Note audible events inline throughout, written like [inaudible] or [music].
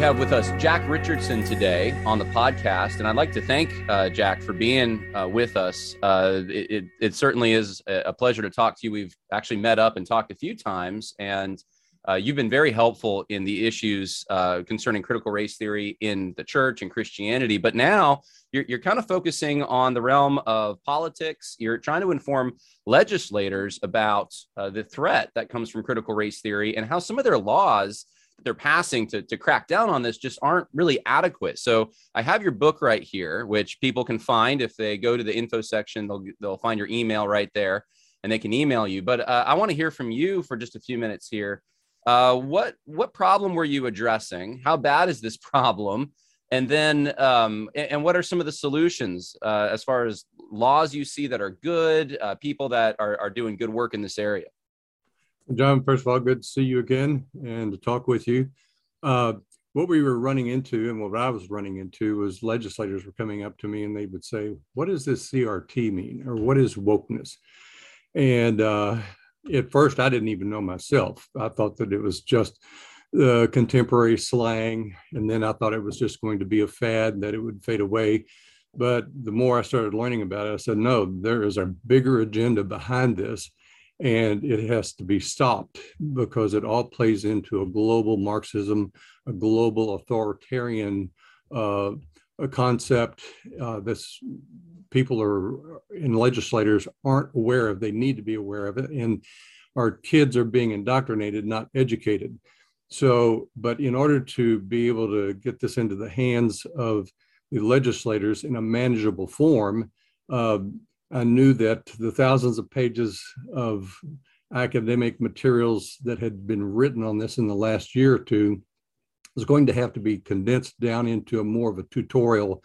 have with us Jack Richardson today on the podcast, and I'd like to thank uh, Jack for being uh, with us. Uh, it, it, it, certainly is a pleasure to talk to you. We've actually met up and talked a few times, and uh, you've been very helpful in the issues uh, concerning critical race theory in the church and Christianity. But now you're, you're kind of focusing on the realm of politics. You're trying to inform legislators about uh, the threat that comes from critical race theory and how some of their laws they're passing to, to crack down on this just aren't really adequate. So I have your book right here, which people can find if they go to the info section. They'll they'll find your email right there, and they can email you. But uh, I want to hear from you for just a few minutes here. Uh, what what problem were you addressing? How bad is this [laughs] problem? And then, um, and, what are some of the solutions uh, as far as laws you see that are good, uh, people that are, are doing good work in this area? John, first of all, good to see you again and to talk with you. Uh, what we were running into and what I was running into was legislators were coming up to me and they would say, What does this CRT mean? Or what is wokeness? And uh, at first, I didn't even know myself. I thought that it was just the contemporary slang. And then I thought it was just going to be a fad, that it would fade away. But the more I started learning about it, I said, no, there is a bigger agenda behind this. And it has to be stopped because it all plays into a global Marxism, a global authoritarian uh, a concept uh, this people are and legislators aren't aware of. They need to be aware of it, and our kids are being indoctrinated, not educated. So, but in order to be able to get this into the hands of the legislators in a manageable form, uh, I knew that the thousands of pages of academic materials that had been written on this in the last year or two was going to have to be condensed down into a more of a tutorial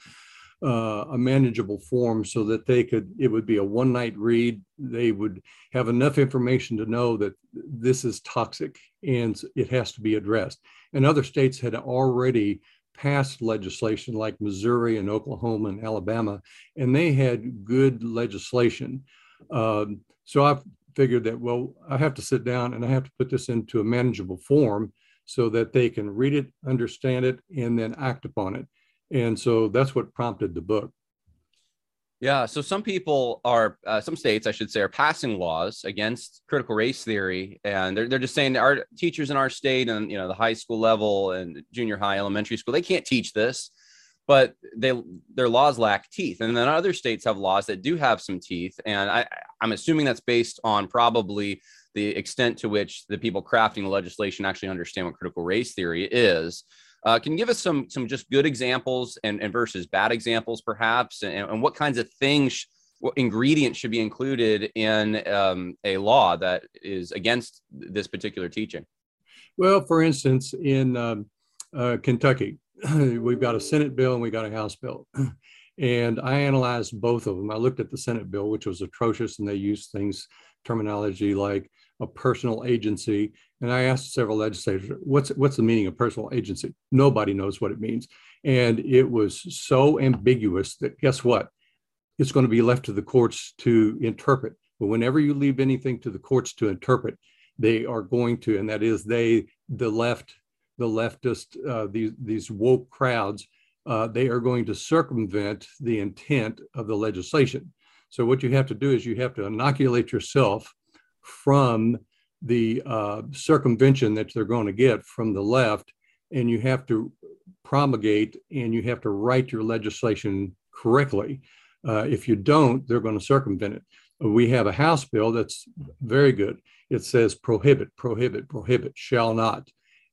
uh, a manageable form so that they could it would be a one night read. They would have enough information to know that this is toxic and it has to be addressed. And other states had already passed legislation like missouri and oklahoma and alabama and they had good legislation um, so i figured that well i have to sit down and i have to put this into a manageable form so that they can read it understand it and then act upon it and so that's what prompted the book. Yeah. So some people are, uh, some states, I should say, are passing laws against critical race theory, and they're they're just saying our teachers in our state and you know the high school level and junior high, elementary school, they can't teach this, but they their laws lack teeth. And then other states have laws that do have some teeth, and I I'm assuming that's based on probably the extent to which the people crafting the legislation actually understand what critical race theory is. Uh, can you give us some some just good examples and, and versus bad examples, perhaps, and, and what kinds of things, what ingredients should be included in um, a law that is against this particular teaching? Well, for instance, in um, uh, Kentucky, [clears throat] we've got a Senate bill and we got a House bill. [clears throat] And I analyzed both of them. I looked at the Senate bill, which was atrocious, and they used things, terminology like a personal agency. And I asked several legislators, what's, what's the meaning of personal agency? Nobody knows what it means. And it was so ambiguous that guess what? It's going to be left to the courts to interpret. But whenever you leave anything to the courts to interpret, they are going to, and that is they, the left, the leftist, uh, these, these woke crowds, uh, they are going to circumvent the intent of the legislation. So what you have to do is you have to inoculate yourself from the uh, circumvention that they're going to get from the left, and you have to promulgate and you have to write your legislation correctly. Uh, if you don't, they're going to circumvent it. We have a House bill that's very good. It says prohibit, prohibit, prohibit, shall not.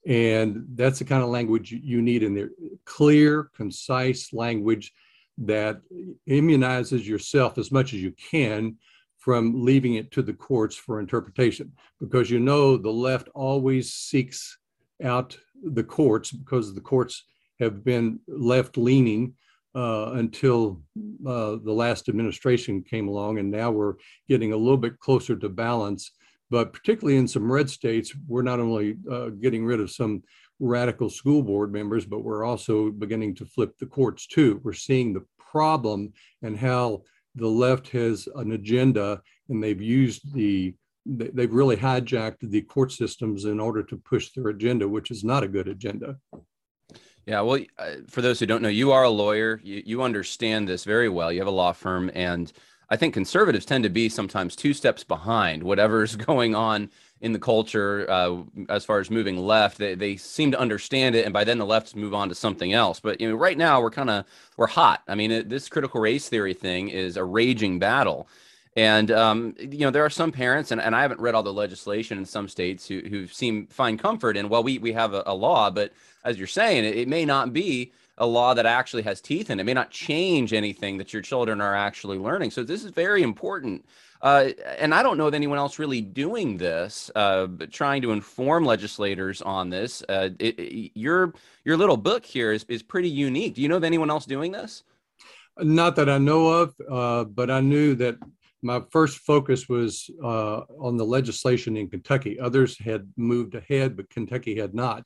And that's the kind of language you need in there clear, concise language that immunizes yourself as much as you can from leaving it to the courts for interpretation because you know the left always seeks out the courts because the courts have been left leaning uh, until uh, the last administration came along and now we're getting a little bit closer to balance. But particularly in some red states we're not only uh, getting rid of some radical school board members but we're also beginning to flip the courts too. We're seeing the problem and how the left has an agenda and they've used the they've really hijacked the court systems in order to push their agenda which is not a good agenda Yeah, well, uh, for those who don't know, you are a lawyer. You, you understand this very well. You have a law firm, and I think conservatives tend to be sometimes two steps behind whatever's [laughs] going on in the culture uh, as far as moving left. They, they seem to understand it, and by then the lefts move on to something else. But you know, right now we're kind of we're hot. I mean, it, this critical race theory thing is a raging battle. And um, you know, there are some parents, and, and I haven't read all the legislation in some states who who seem find comfort in. Well, we we have a, a law, but as you're saying, it, it, may not be a law that actually has teeth in it. it. May not change anything that your children are actually learning. So this is very important. Uh, and I don't know of anyone else really doing this, uh, trying to inform legislators on this. Uh, it, it, your your little book here is is pretty unique. Do you know of anyone else doing this? Not that I know of, uh, but I knew that my first focus was uh, on the legislation in Kentucky. Others had moved ahead, but Kentucky had not.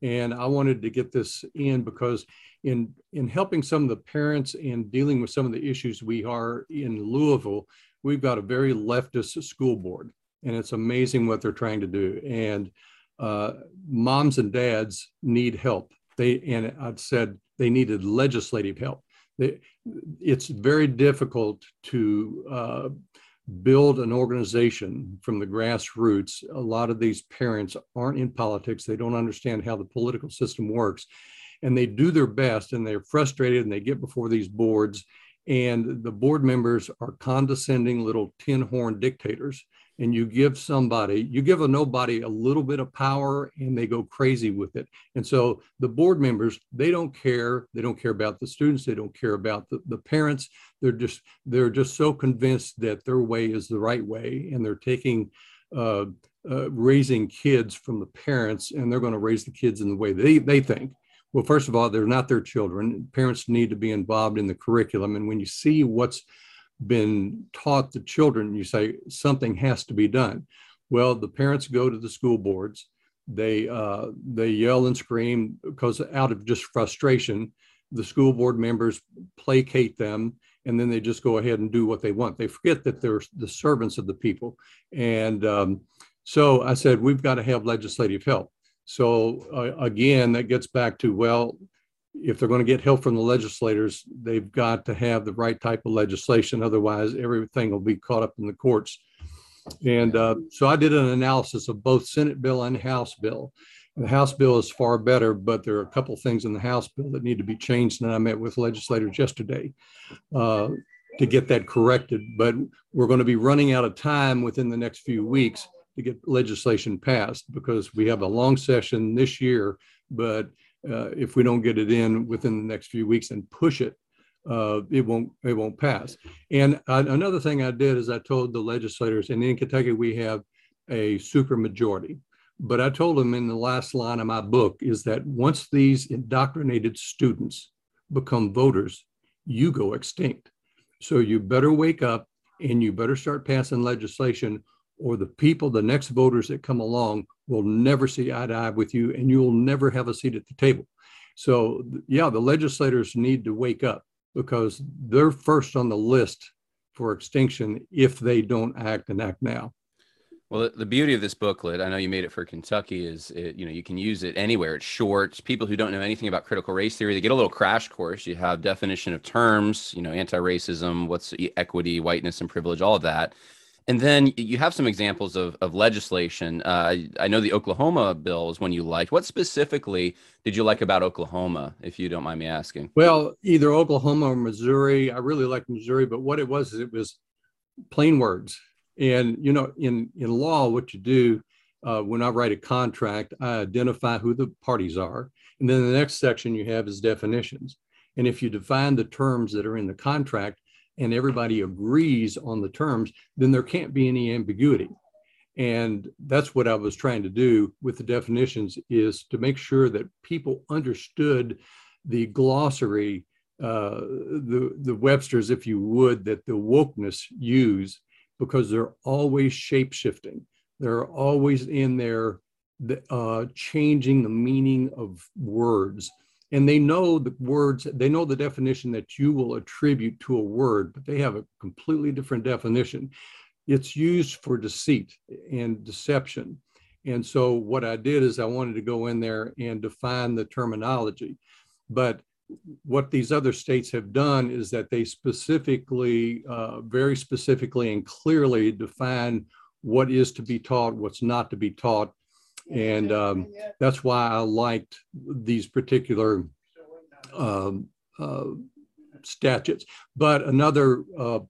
And I wanted to get this in because in, in helping some of the parents and dealing with some of the issues we are in Louisville, we've got a very leftist school board. And it's amazing what they're trying to do. And uh, moms and dads need help. They and I've said they needed legislative help it's very difficult to uh, build an organization from the grassroots. A lot of these parents aren't in politics. They don't understand how the political system works. And they do their best and they're frustrated and they get before these boards. And the board members are condescending little tin horn dictators and you give somebody, you give a nobody a little bit of power and they go crazy with it. And so the board members, they don't care. They don't care about the students. They don't care about the, the parents. They're just, they're just so convinced that their way is the right way. And they're taking, uh, uh, raising kids from the parents and they're going to raise the kids in the way they, they think. Well, first of all, they're not their children. Parents need to be involved in the curriculum. And when you see what's been taught the children, you say something has to be done. Well, the parents go to the school boards. They uh, they yell and scream because out of just frustration, the school board members placate them, and then they just go ahead and do what they want. They forget that they're the servants of the people. And um, so I said we've got to have legislative help. So uh, again, that gets back to well, if they're going to get help from the legislators, they've got to have the right type of legislation. Otherwise, everything will be caught up in the courts. And uh, so I did an analysis of both Senate bill and House bill. The House bill is far better, but there are a couple things in the House bill that need to be changed. And I met with legislators yesterday uh, to get that corrected. But we're going to be running out of time within the next few weeks to get legislation passed because we have a long session this year, but uh, if we don't get it in within the next few weeks and push it, uh, it won't it won't pass. And I, another thing I did is I told the legislators, and in Kentucky we have a super majority. But I told them in the last line of my book is that once these indoctrinated students become voters, you go extinct. So you better wake up and you better start passing legislation, or the people, the next voters that come along, will never see eye to eye with you and you will never have a seat at the table. So, yeah, the legislators need to wake up because they're first on the list for extinction if they don't act and act now. Well, the beauty of this booklet, I know you made it for Kentucky, is it, you know you can use it anywhere. It's short. People who don't know anything about critical race theory, they get a little crash course. You have definition of terms, you know, anti-racism, what's equity, whiteness, and privilege, all of that. And then you have some examples of, of legislation. Uh, I know the Oklahoma bill is one you liked. What specifically did you like about Oklahoma, if you don't mind me asking? Well, either Oklahoma or Missouri. I really liked Missouri, but what it was is it was plain words. And you know, in in law, what you do uh, when I write a contract, I identify who the parties are, and then the next section you have is definitions. And if you define the terms that are in the contract, and everybody agrees on the terms, then there can't be any ambiguity. And that's what I was trying to do with the definitions is to make sure that people understood the glossary, uh, the, the Webster's, if you would, that the wokeness use, because they're always shape shifting. They're always in there uh, changing the meaning of words and they know the words they know the definition that you will attribute to a word but they have a completely different definition it's used for deceit and deception And so what I did is I wanted to go in there and define the terminology. But what these other states have done is that they specifically, uh, very specifically and clearly define what is to be taught, what's not to be taught. And um, that's why I liked these particular um, uh, statutes. But another uh,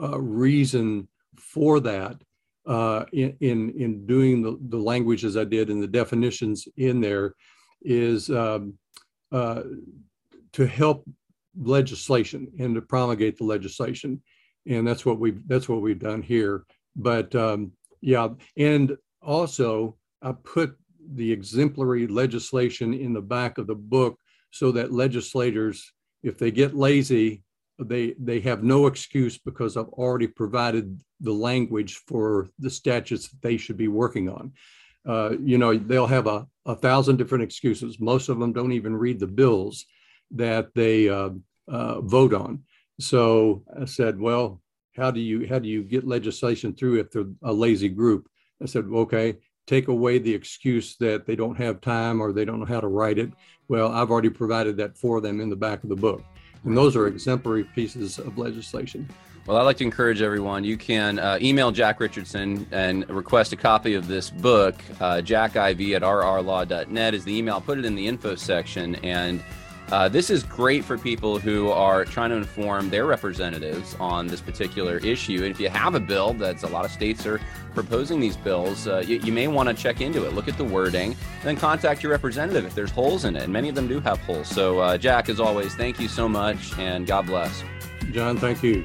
uh reason for that uh, in, in, in doing the, the language as I did and the definitions in there is um, uh, to help legislation and to promulgate the legislation. And that's what we've that's what we've done here. But um, yeah, and also I put the exemplary legislation in the back of the book so that legislators, if they get lazy, they they have no excuse because I've already provided the language for the statutes that they should be working on. Uh, you know, they'll have a, a thousand different excuses. Most of them don't even read the bills that they uh, uh, vote on. So I said, well, how do you how do you get legislation through if they're a lazy group? I said, okay, take away the excuse that they don't have time or they don't know how to write it. Well, I've already provided that for them in the back of the book. And those are exemplary pieces of legislation. Well, I'd like to encourage everyone. You can uh, email Jack Richardson and request a copy of this book. Uh, jackiv at rrlaw.net is the email. Put it in the info section. And uh, this is great for people who are trying to inform their representatives on this particular issue. And if you have a bill, that's a lot of states are proposing these bills, uh, you, you, may want to check into it, look at the wording, then contact your representative if there's holes in it. And many of them do have holes. So, uh, Jack, as always, thank you so much and God bless. John, thank you.